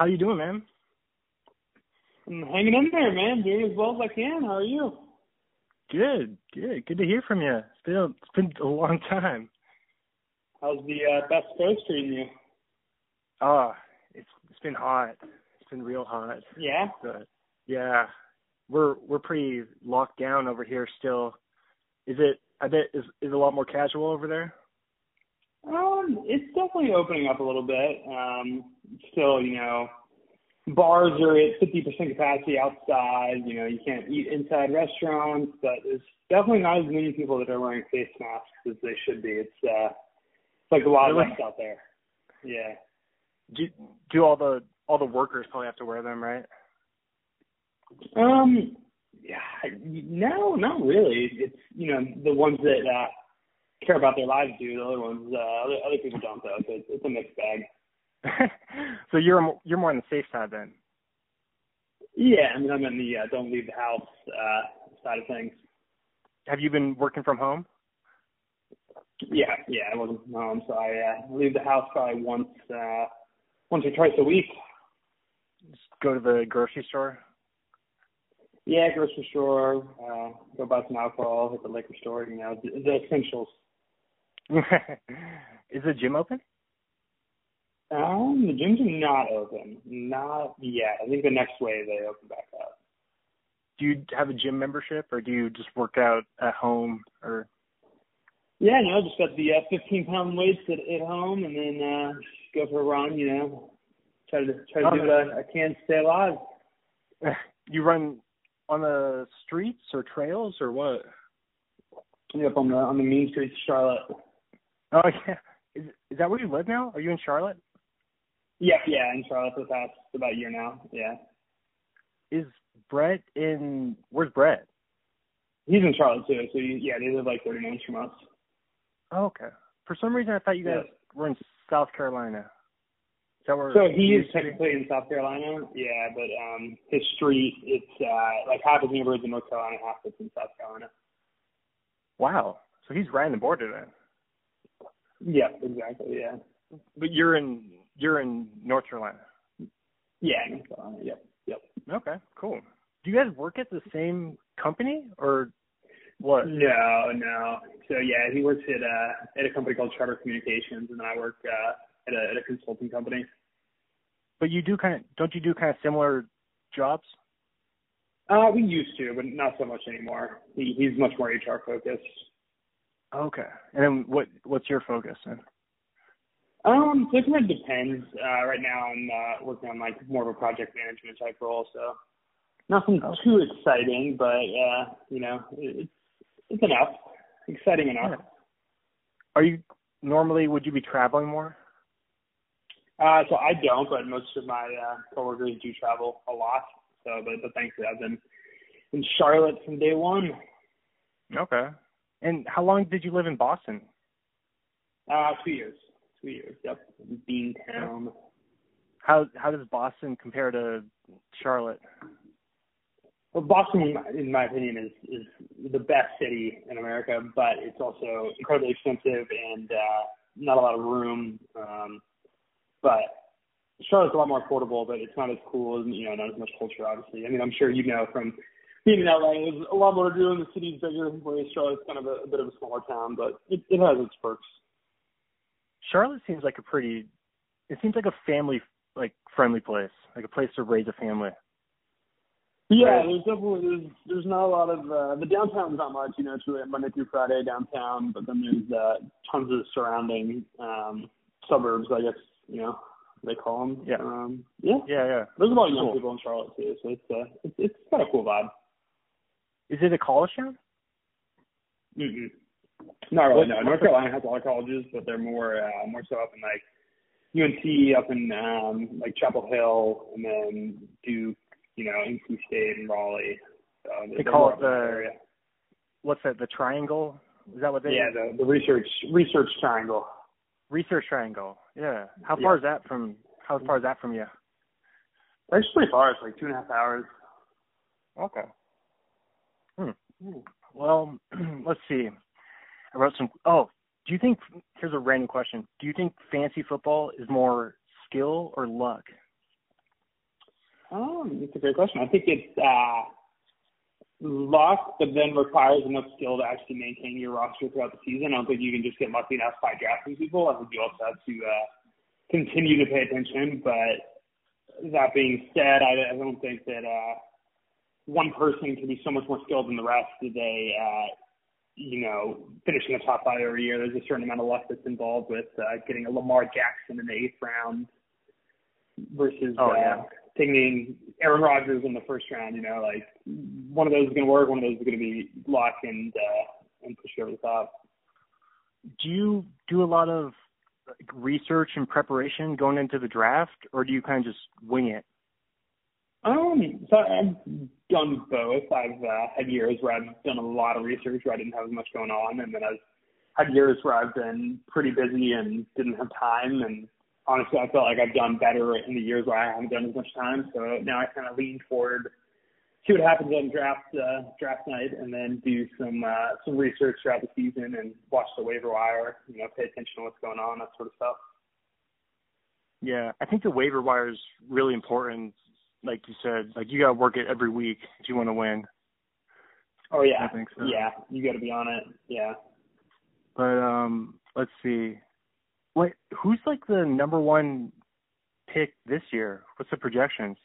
How you doing, man? I'm hanging in there, man. Doing as well as I can. How are you? Good, good, good to hear from you. It's been a, it's been a long time. How's the uh, best coast treating you? Oh, it's it's been hot. It's been real hot. Yeah. But yeah, we're we're pretty locked down over here still. Is it? I bet is is a lot more casual over there. Um, it's definitely opening up a little bit. Um, still, you know, bars are at 50% capacity outside. You know, you can't eat inside restaurants, but there's definitely not as many people that are wearing face masks as they should be. It's uh, it's like a lot Really? less out there. Yeah. Do do all the all the workers probably have to wear them, right? Um, yeah, no, not really. It's you know the ones that uh, care about their lives do. The other ones, uh, other other people don't though. So it's, it's a mixed bag. so you're you're more on the safe side then. Yeah, I mean I'm in the uh, don't leave the house uh, side of things. Have you been working from home? Yeah, yeah, I wasn't from home, so I uh, leave the house probably once uh, once or twice a week. Just go to the grocery store. Yeah, grocery store, uh, go buy some alcohol, hit the liquor store, you know, the, the essentials. is the gym open? Um, the gyms are not open, not yet. I think the next wave they open back up. Do you have a gym membership, or do you just work out at home? Or Yeah, no, just got the uh, 15 pound weights at, at home, and then uh, go for a run. You know, try to try to Oh, do what I, I can to stay alive. you run on the streets or trails or what? Yep, on the on the mean streets of Charlotte. Oh yeah, is is that where you live now? Are you in Charlotte? Yeah, yeah, in Charlotte for the past about a year now. Yeah, Is Brett in? Where's Brett? he's in Charlotte too. So you, yeah, they live like 30 minutes from us. Oh, okay. For some reason, I thought you guys were in South Carolina. Is that where? So he is technically in South Carolina. Yeah, but um, his street, it's uh, like half of his neighborhood's in North Carolina, half of it's in South Carolina. Wow. So he's right on the border then. Yeah, exactly. Yeah, But you're in you're in North Carolina. yeah, North Carolina. Yep, yep. Okay, cool. Do you guys work at the same company or what? No, no. So yeah, he works at uh at a company called Charter Communications, and then I work uh at a at a consulting company. But you do kind of don't you do kind of similar jobs? Uh, we used to, but not so much anymore. He he's much more HR focused. Okay. And then what what's your focus then? Um, so it kind of depends. Uh, right now I'm uh, working on like more of a project management type role, so nothing Okay. too exciting, but uh, you know, it's it's enough, exciting enough. Are you normally would you be traveling more? Uh, so I don't, but most of my uh, coworkers do travel a lot. So, but but thankfully I've been in Charlotte from day one. Okay. And how long did you live in Boston? Uh, two years, two years. Yep, Beantown. How how does Boston compare to Charlotte? Well, Boston, in my- in my opinion, is is the best city in America, but it's also incredibly expensive and uh, not a lot of room. Um, but Charlotte's a lot more affordable, but it's not as cool, and you know, not as much culture, obviously. I mean, I'm sure you know from being in LA, there's a lot more to do, and the city's bigger, whereas Charlotte's kind of a, a bit of a smaller town, but it, it has its perks. Charlotte seems like a pretty it seems like a family like friendly place, like a place to raise a family. Yeah, there's definitely there's there's not a lot of uh, the downtown's not much, you know, it's really Monday through Friday downtown, but then there's uh, tons of surrounding um, suburbs, I guess you know they call them. Yeah. Um, yeah. Yeah, yeah. There's a lot of young Cool. people in Charlotte too, so it's uh, it's, it's got a cool vibe. Is it a college town? Mm-mm. Not really. No, North Carolina has a lot of colleges, but they're more uh, more so up in like UNC, up in um, like Chapel Hill, and then Duke, you know, NC State and Raleigh. So They call it up in that the- area. What's that? The triangle? Is that what they? Yeah, the the research research triangle. Research triangle. Yeah. How Yeah. far is that from? How far is that from you? It's pretty far. It's like two and a half hours. Okay. Hmm. Well, let's see. I wrote some. Oh, do you think? Here's a random question. Do you think fantasy football is more skill or luck? Oh, that's a great question. I think it's uh, luck, but then requires enough skill to actually maintain your roster throughout the season. I don't think you can just get lucky enough by drafting people. I think you also have to uh, continue to pay attention. But that being said, I, I don't think that uh, one person can be so much more skilled than the rest that they, uh, you know, finishing the top five every year. There's a certain amount of luck that's involved with uh, getting a Lamar Jackson in the eighth round versus oh, uh, yeah. taking Aaron Rodgers in the first round. You know, like one of those is going to work, one of those is going to be luck and uh, and push you over the top. Do you do a lot of like, research and preparation going into the draft, or do you kind of just wing it? Um, so I've done both. I've uh, had years where I've done a lot of research where I didn't have as much going on, and then I've had years where I've been pretty busy and didn't have time. And honestly, I felt like I've done better in the years where I haven't done as much time. So now I kind of lean forward, see what happens on draft uh, draft night, and then do some uh, some research throughout the season and watch the waiver wire. You know, pay attention to what's going on, that sort of stuff. Yeah, I think the waiver wire is really important like you said, like you got to work it every week if you want to win. Oh yeah, I think so. Yeah, you got to be on it. Yeah. But um, let's see. What? Who's like the number one pick this year? What's the projections?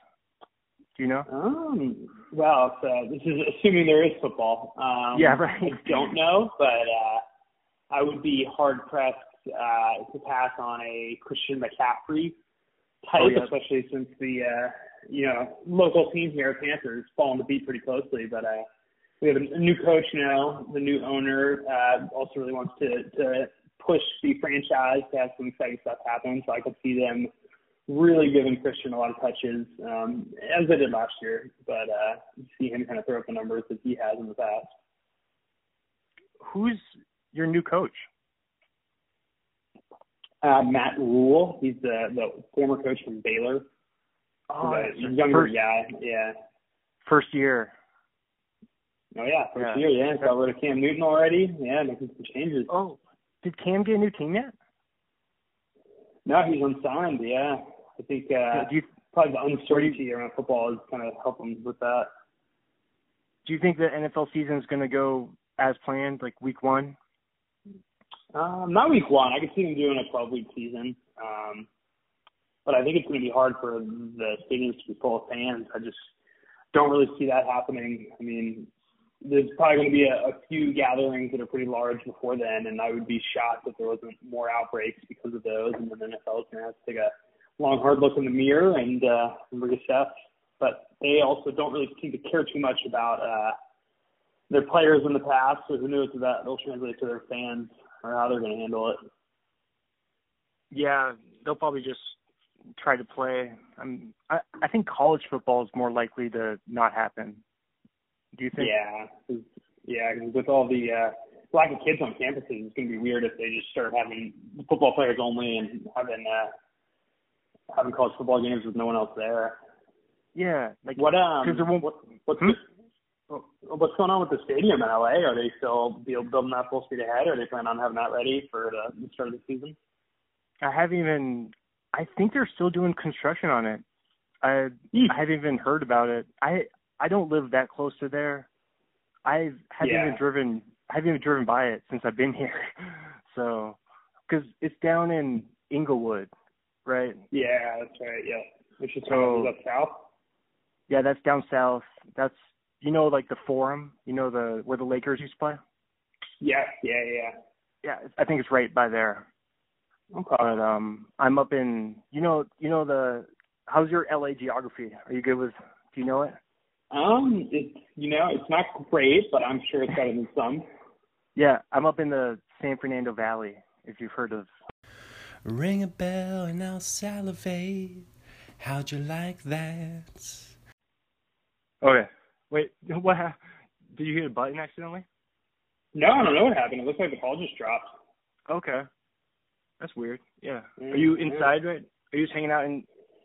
Do you know? Um. Well, so this is assuming there is football. Um, yeah, right. I don't know, but uh, I would be hard pressed uh, to pass on a Christian McCaffrey type, oh, yeah. especially since the uh, you know, local team here, Panthers, following the beat pretty closely. But uh, we have a, new coach now. The new owner uh, also really wants to to push the franchise to have some exciting stuff happen. So I could see them really giving Christian a lot of touches, um, as they did last year. But uh, see him kind of throw up the numbers that he has in the past. Who's your new coach? Uh, Matt Rhule. He's the the former coach from Baylor. Oh, younger first, guy, yeah. First year. Oh yeah, first yeah. year, yeah. Got rid of Cam Newton already. Yeah, making some changes. Oh, did Cam get a new team yet? No, he's unsigned. Yeah, I think uh, do you, probably the uncertainty around football is kind of helping with that. Do you think the NFL season is going to go as planned, like week one? Um, not week one. I could see them doing a 12 week season. Um, but I think it's going to be hard for the stadiums to be full of fans. I just don't really see that happening. I mean, there's probably going to be a, a few gatherings that are pretty large before then, and I would be shocked if there wasn't more outbreaks because of those. And then the NFL is going to have to take a long, hard look in the mirror and, uh, reassess. But they also don't really seem to care too much about uh, their players in the past, so who knows if that will translate to their fans or how they're going to handle it. Yeah, they'll probably just try to play. I'm, I I think college football is more likely to not happen. Do you think? Yeah, yeah. With all the uh, lack of kids on campuses, it's going to be weird if they just start having football players only and having uh, having college football games with no one else there. Yeah, like what um there won't, what, what's hmm? what's going on with the stadium in LA? Are they still building that full speed ahead? Or are they planning on having that ready for the start of the season? I haven't even I think they're still doing construction on it. I mm. I haven't even heard about it. I I don't live that close to there. I haven't yeah. even driven. I haven't even driven by it since I've been here. so, because it's down in Inglewood, right? Yeah, that's right. Yeah, which is so, that south. Yeah, that's down south. That's you know like the Forum. You know the where the Lakers used to play. Yeah, yeah, yeah. Yeah, I think it's right by there. Okay. But um, I'm up in you know you know the how's your LA geography? Are you good with? Do you know it? Um, it's you know it's not great, but I'm sure it's better than some. Yeah, I'm up in the San Fernando Valley. If you've heard of. Ring a bell and I'll salivate. How'd you like that? Okay. Wait, what? Ha- Did you hit a button accidentally? No, I don't know what happened. It looks like the call just dropped. Okay. That's weird. Yeah. Mm, Are you yeah. inside right? Are you just hanging out in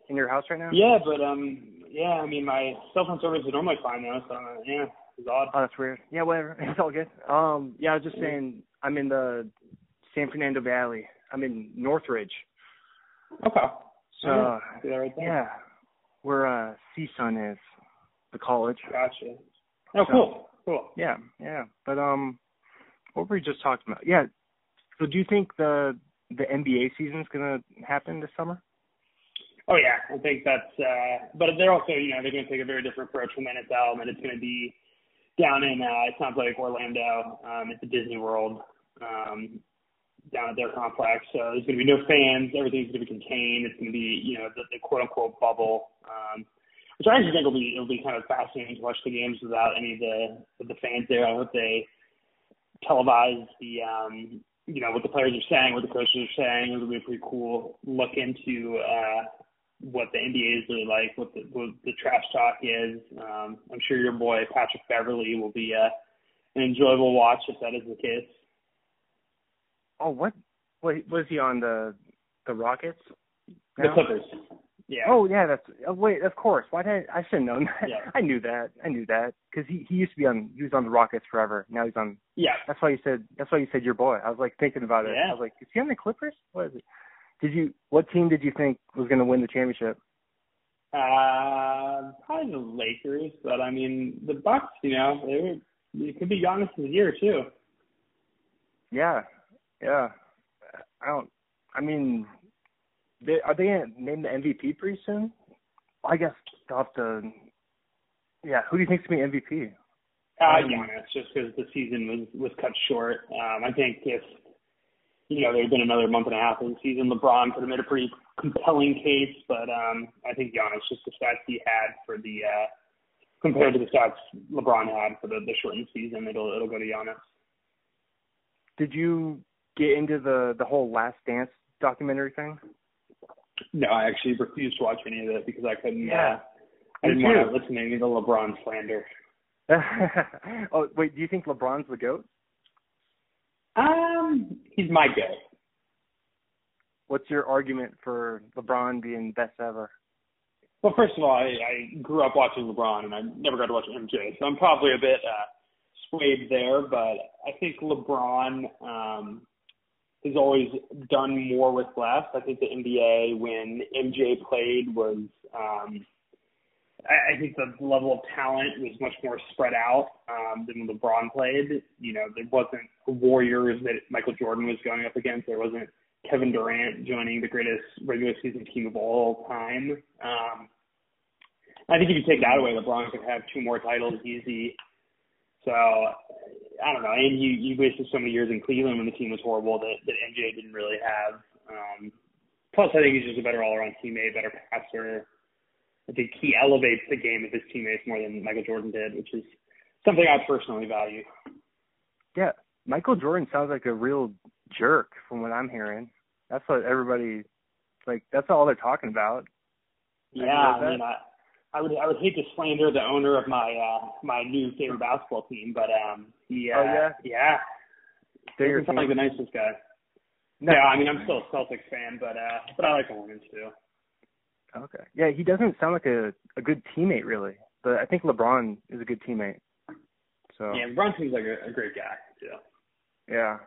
in your house right now? Yeah, but um, yeah. I mean, my cell phone service is normally fine though, so uh, yeah, it's odd. Oh, that's weird. Yeah, whatever. It's all good. Um, yeah, I was just saying I'm in the San Fernando Valley. I'm in Northridge. Okay. So Yeah, see that right there. yeah, where uh CSUN is, the college. Gotcha. Oh, So- cool, cool. Yeah, yeah. But um, what were we just talking about? Yeah. So do you think the the NBA season's gonna happen this summer? Oh yeah, I think that's. uh But they're also, you know, they're going to take a very different approach from NFL, and it's going to be down in. uh It sounds like Orlando, um, at the Disney World, um, down at their complex. So there's going to be no fans. Everything's going to be contained. It's going to be, you know, the, the quote unquote bubble. Um, which I actually think will be it'll be kind of fascinating to watch the games without any of the the fans there. I hope they televise the um you know what the players are saying, what the coaches are saying. It'll be a pretty cool look into uh what the NBA is really like, what the what the trash talk is. Um I'm sure your boy Patrick Beverley will be uh an enjoyable watch if that is the case. Oh, what? Wait, was he on the the Rockets? The? Clippers. Yeah. Oh yeah, that's oh, wait. Of course. Why did I, I should have known that? Yeah. I knew that. I knew that because he he used to be on he was on the Rockets forever. Now he's on. Yeah. That's why you said. That's why you said your boy. I was like thinking about it. Yeah. I was like, is he on the Clippers? What is it? Did you? What team did you think was going to win the championship? Uh, probably the Lakers, but I mean the Bucks. You know, they were. It could be Giannis' year too. Yeah, yeah. I don't. I mean, they, are they to name the MVP pretty soon? I guess they'll have to. Yeah, who do you think's to be MVP? Uh, Giannis, just because the season was was cut short. Um, I think if you know there had been another month and a half of the season, LeBron could have made a pretty compelling case. But um, I think Giannis, just the stats he had for the uh, compared to the stats LeBron had for the, the shortened season, it'll it'll go to Giannis. Did you get into the the whole Last Dance documentary thing? No, I actually refused to watch any of it because I couldn't. Yeah. Uh, I didn't want to listen to any of the LeBron slander. oh wait, do you think LeBron's the goat? Um, he's my goat. What's your argument for LeBron being best ever? Well, first of all, I, I grew up watching LeBron, and I never got to watch MJ, so I'm probably a bit uh, swayed there. But I think LeBron um, has always done more with less. I think the NBA when MJ played was, um, I, think the level of talent was much more spread out um, than when LeBron played. You know, there wasn't Warriors that Michael Jordan was going up against. There wasn't Kevin Durant joining the greatest regular season team of all time. Um, I think if you take that away, LeBron could have two more titles easy. So I don't know. And you you wasted so many years in Cleveland when the team was horrible that that MJ didn't really have. Um, plus, I think he's just a better all-around teammate, better passer. I think he elevates the game of his teammates more than Michael Jordan did, which is something I personally value. Yeah, Michael Jordan sounds like a real jerk from what I'm hearing. That's what everybody like. That's all they're talking about. Yeah, I mean, I, I would I would hate to slander the owner of my uh my new favorite basketball team, but um he uh, Oh, yeah? yeah doesn't sound like the nicest guy. No. Yeah, I mean I'm still a Celtics fan, but uh but I like the Hornets too. Okay. Yeah, he doesn't sound like a a good teammate really, but I think LeBron is a good teammate. So Yeah, LeBron seems like a, a great guy too. yeah,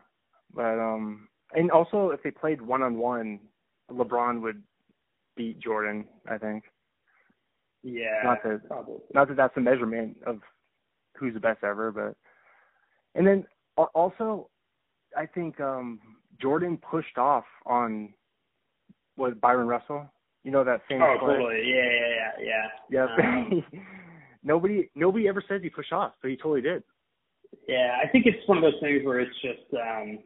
but um, and also if they played one on one, LeBron would beat Jordan. I think. Yeah, Not that- probably. Not that that's a measurement of who's the best ever, but and then also, I think um Jordan pushed off on was Bryon Russell. You know that famous Oh, play? totally. Yeah, yeah, yeah, yeah. Yeah. Um, nobody nobody ever says he pushed off, but he totally did. Yeah, I think it's one of those things where it's just um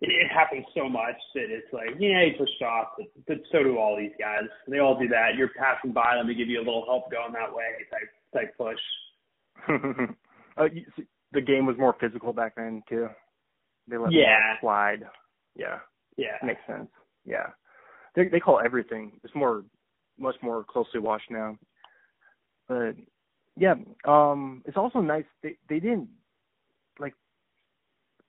it, it happens so much that it's like, yeah, he pushed off, but, but so do all these guys. They all do that. You're passing by them to give you a little help going that way type type push. uh, you, see, the game was more physical back then too. They let Yeah. slide. Yeah, Yeah. makes sense. Yeah, they they call everything. It's more, much more closely watched now. But yeah, um, it's also nice. They they didn't like,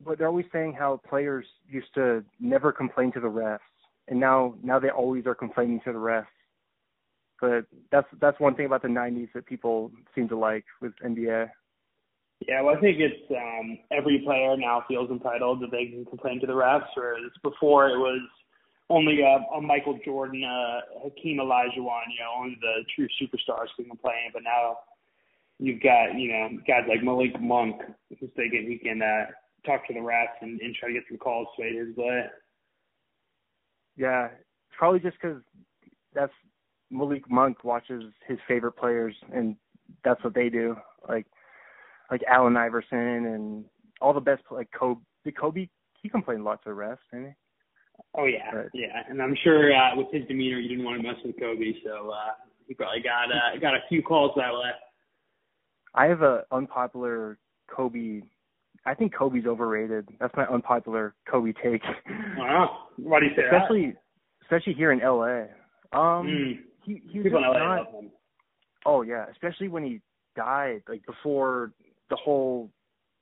but they're always saying how players used to never complain to the refs, and now now they always are complaining to the refs. But that's that's one thing about the '90s that people seem to like with NBA. Yeah, well, I think it's um, every player now feels entitled that they can complain to the refs, whereas before it was only uh, a Michael Jordan, uh, Hakeem Olajuwon, you know, only the true superstars can complain. But now you've got you know guys like Malik Monk who's thinking he can uh, talk to the refs and, and try to get some calls swayed his way. Yeah, it's probably just because that's Malik Monk watches his favorite players, and that's what they do. Like like Allen Iverson and all the best like Kobe. Did Kobe he complained lots of refs, didn't he? Oh yeah, but, yeah, and I'm sure uh, with his demeanor, you didn't want to mess with Kobe, so uh, he probably got uh, got a few calls that way. I have a unpopular Kobe. I think Kobe's overrated. That's my unpopular Kobe take. Wow, why do you say especially, that? Especially here in LA. Um, mm. he he was People in LA not, love him. Oh yeah, especially when he died, like before the whole.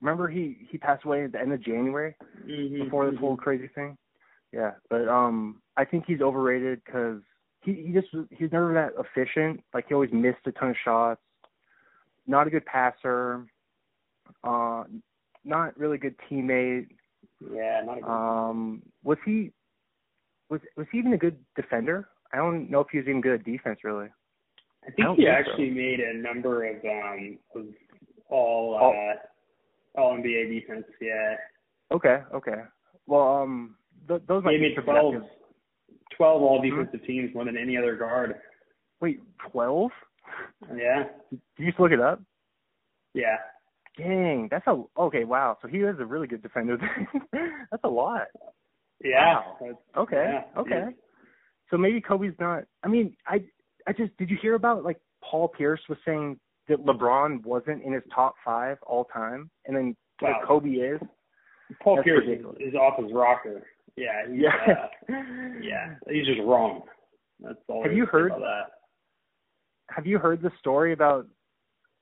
Remember he he passed away at the end of January mm-hmm, before this mm-hmm. whole crazy thing. Yeah, but um, I think he's overrated because he he just he's never that efficient. Like he always missed a ton of shots. Not a good passer. Uh, not really good teammate. Yeah, not a good. Um, was he was was he even a good defender? I don't know if he was even good at defense really. I think I he think actually so. made a number of um of all All- uh all NBA defense. Yeah, Okay, okay. Well, um, th- those might he be made 12, subjective. 12 all Hmm? defensive teams more than any other guard. Wait, twelve? Yeah, Did you just look it up? yeah. Dang, that's a okay. Wow, so he is a really good defender. that's a lot. Yeah. Wow. Okay, yeah, okay. yeah. So maybe Kobe's not. I mean, I I just did you hear about like Paul Pierce was saying that LeBron wasn't in his top five all time, and then like Kobe is. Paul That's Pierce is, ridiculous. is off his rocker. Yeah, he's, Yeah. uh, yeah, he's just wrong. That's all. Have you is to say heard- about that? Have you heard the story about?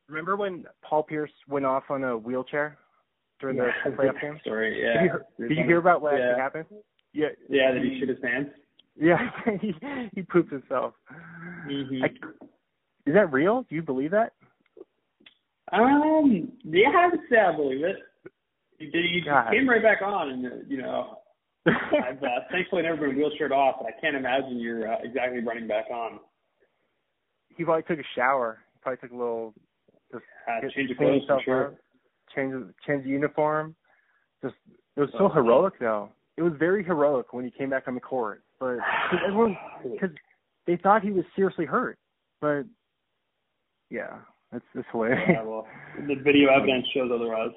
Remember when Paul Pierce went off on a wheelchair during Yeah, the playoff game? Story. Yeah. Did you, hear- did you hear about what yeah. actually happened? Yeah. Yeah, that he shit his pants. Yeah, he he pooped himself. Mhm. I, is that real? Do you believe that? Um, yeah, I would say I believe it. Did- you came right back on, and uh, you know, I've uh, thankfully never been wheelchaired off, but I can't imagine you're uh, exactly running back on. he probably took a shower. He probably took a little just Uh, get- change of clothes, sure. change change the uniform. Just it was so Oh, heroic though. It was very heroic when he came back on the court, but cause everyone because they thought he was seriously hurt, but yeah, that's this way. Yeah, well, the video evidence shows otherwise.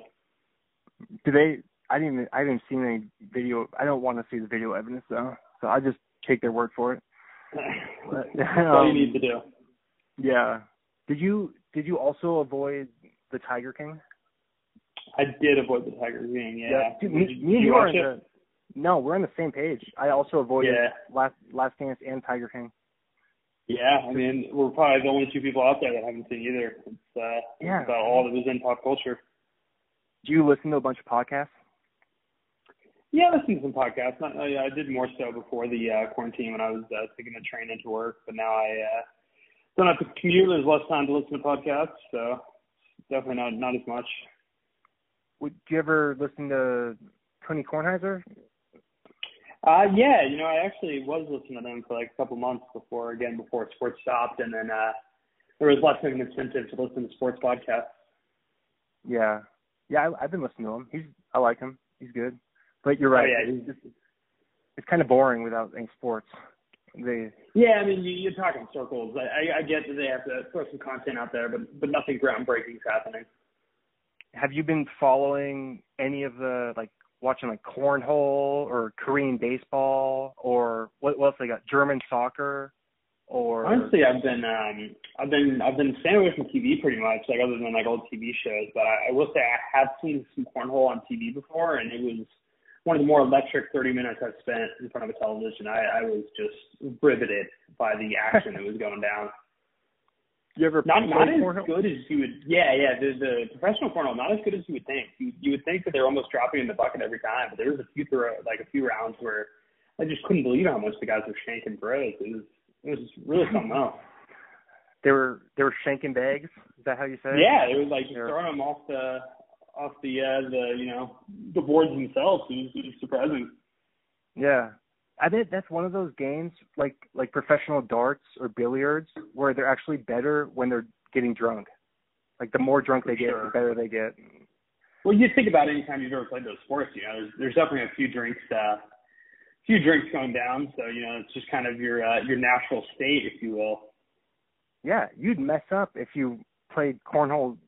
Do they? I didn't. I didn't see any video. I don't want to see the video evidence though, so I just take their word for it. That's all you um, need to do. Yeah. Did you did you also avoid the Tiger King? I did avoid the Tiger King. Yeah. Dude, me, me and you you are it? the. No, we're on the same page. I also avoided Yeah. Last Last Dance and Tiger King. Yeah, I mean, we're probably the only two people out there that haven't seen either. It's uh, Yeah. about all that was in pop culture. Do you listen to a bunch of podcasts? Yeah, I listened to some podcasts. Not, I, I did more so before the uh, quarantine when I was uh, taking the train into work, but now I uh, don't have to commute. There's less time to listen to podcasts, so definitely not not as much. Would do you ever listen to Tony Kornheiser? Uh, yeah, you know, I actually was listening to them for like a couple months before, again, before sports stopped, and then uh, there was less of an incentive to listen to sports podcasts. Yeah, yeah. I, I've been listening to him. He's I like him. He's good. But you're right. Oh, yeah, it's, just, it's kind of boring without any sports. They Yeah, I mean, you, you're talking circles. I, I, I get that they have to throw some content out there, but but nothing groundbreaking is happening. have you been following any of the like watching like cornhole or Korean baseball or what, what else they got? German soccer or Honestly, I've been um I've been I've been staying away from TV pretty much, like other than like old TV shows. But I, I will say I have seen some cornhole on TV before, and it was one of the more electric 30 minutes I've spent in front of a television. I, I was just riveted by the action that was going down. you ever Not not as cornhole? good as you would. Yeah, yeah. The the professional cornhole not as good as you would think. You you would think that they're almost dropping in the bucket every time, but there was a few throw like a few rounds where I just couldn't believe how much the guys were shanking throws. It was it was really something else. They were they were shanking bags. Is that how you say it? Yeah, it was like just throwing them off the off the uh the you know the boards themselves. It was, it was surprising. Yeah. I think that's one of those games like like professional darts or billiards where they're actually better when they're getting drunk. Like the more drunk For they get, sure. the better they get. Well, you think about any time you've ever played those sports, you know, there's there's definitely a few drinks, uh, few drinks going down. So you know, it's just kind of your uh, your natural state, if you will. Yeah, you'd mess up if you played cornhole.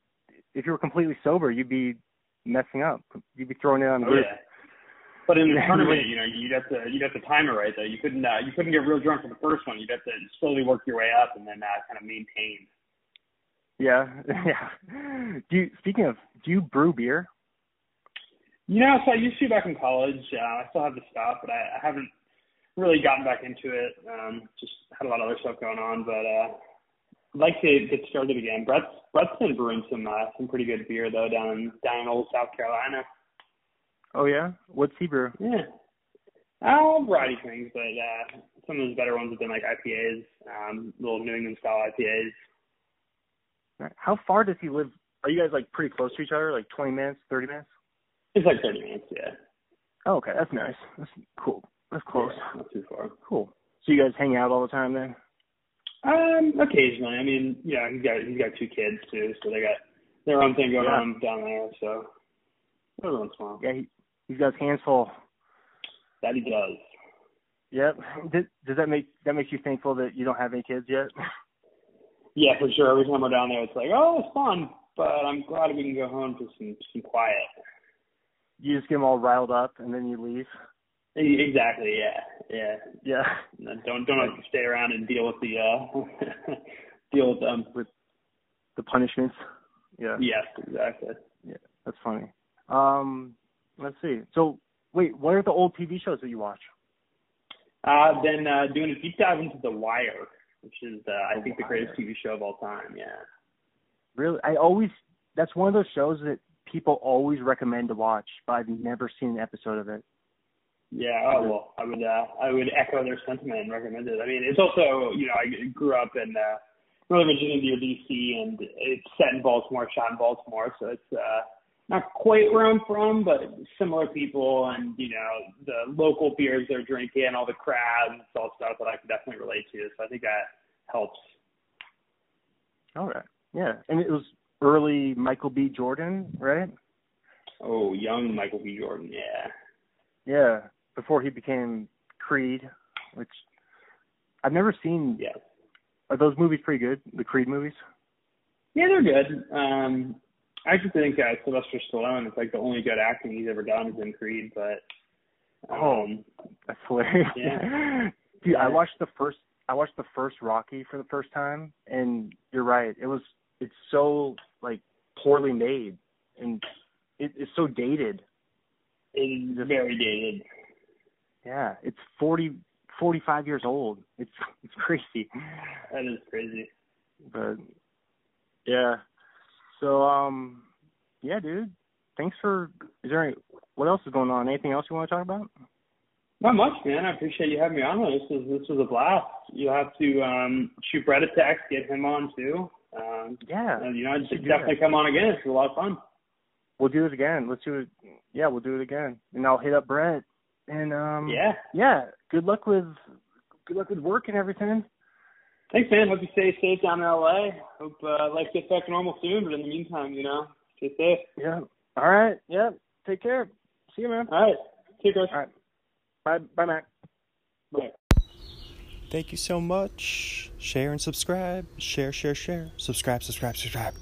If you were completely sober, you'd be messing up. You'd be throwing it on the Oh roof. yeah. But in the tournament, you know, you'd have to you'd have to time it right though. You couldn't uh, you couldn't get real drunk for the first one. You'd have to slowly work your way up and then uh, kind of maintain. Yeah, yeah. Do you, speaking of, do you brew beer? You know, so I used to back in college. Uh, I still have the stuff, but I, I haven't really gotten back into it. Um, just had a lot of other stuff going on, but uh, I'd like to get started again. Brett's Brett's been brewing some uh, some pretty good beer though down in down in old South Carolina. Oh yeah, what's he brew? Yeah. Uh, a variety of things, but uh, some of his better ones have been like IPAs, um, little New England style IPAs. How far does he live? Are you guys like pretty close to each other? Like twenty minutes, thirty minutes? It's like 30 minutes, yeah. Oh, okay, that's nice. That's cool. That's close. Yeah, not too far. Cool. So you guys hang out all the time then? Um, occasionally. I mean, yeah, he's got he's got two kids too, so they got their own thing going Yeah. on down there. So every once in a while, Yeah, he, he's got his hands full. that he does. Yep. Does, does that make that makes you thankful that you don't have any kids yet? Yeah, for sure. Every time we're down there, it's like, oh, it's fun, but I'm glad we can go home to some some quiet. You just get them all riled up and then you leave. Exactly. Yeah. Yeah. Yeah. No, Don't don't to stay around and deal with the uh deal with them. The punishments. Yeah. Yes, exactly. Yeah. That's funny. Um, let's see. So wait, what are the old TV shows that you watch? Uh, then uh, doing a deep dive into The Wire, which is uh, I The think the greatest TV show of all time. Yeah. Really, I always that's one of those shows that people always recommend to watch, but I've never seen an episode of it. Yeah, oh well, I would uh, I would echo their sentiment and recommend it. I mean, it's also you know I grew up in uh, Northern Virginia near DC, and it's set in Baltimore, shot in Baltimore, so it's uh, not quite where I'm from, but similar people, and you know the local beers they're drinking, all the crowds, it's all stuff that I can definitely relate to. So I think that helps. All right. Yeah, and it was early Michael B. Jordan, right? Oh, young Michael B. Jordan, yeah. Yeah, before he became Creed, which I've never seen. Yeah. Are those movies pretty good? The Creed movies? Yeah, they're good. Um, I actually think uh, Sylvester Stallone is like the only good acting he's ever done is in Creed, but Oh. um, That's hilarious. Yeah. Dude, I watched the first I watched the first Rocky for the first time and you're right. It was it's so like poorly made and it, it's so dated. it is Just- very dated. Yeah, it's forty forty five years old. It's it's crazy. That is crazy. But yeah. So um yeah, dude. Thanks for is there any what else is going on? Anything else you want to talk about? Not much, man. I appreciate you having me on. This was this was a blast. You have to um, shoot Brett a text, get him on too. Um, Yeah. and, you know, should definitely come on again. It's a lot of fun. We'll do it again. Let's do it. Yeah, we'll do it again. And I'll hit up Brett. And um Yeah. yeah, good luck with good luck with work and everything. Thanks, man. Hope you stay safe down in LA. Hope uh, life gets back to normal soon. But in the meantime, you know, stay safe. Yeah. All right. Yeah. Take care. See you, man. All right. Take care. All right. Bye. Bye, Mac. Bye. Thank you so much. Share and subscribe. Share, share, share. Subscribe, subscribe, subscribe.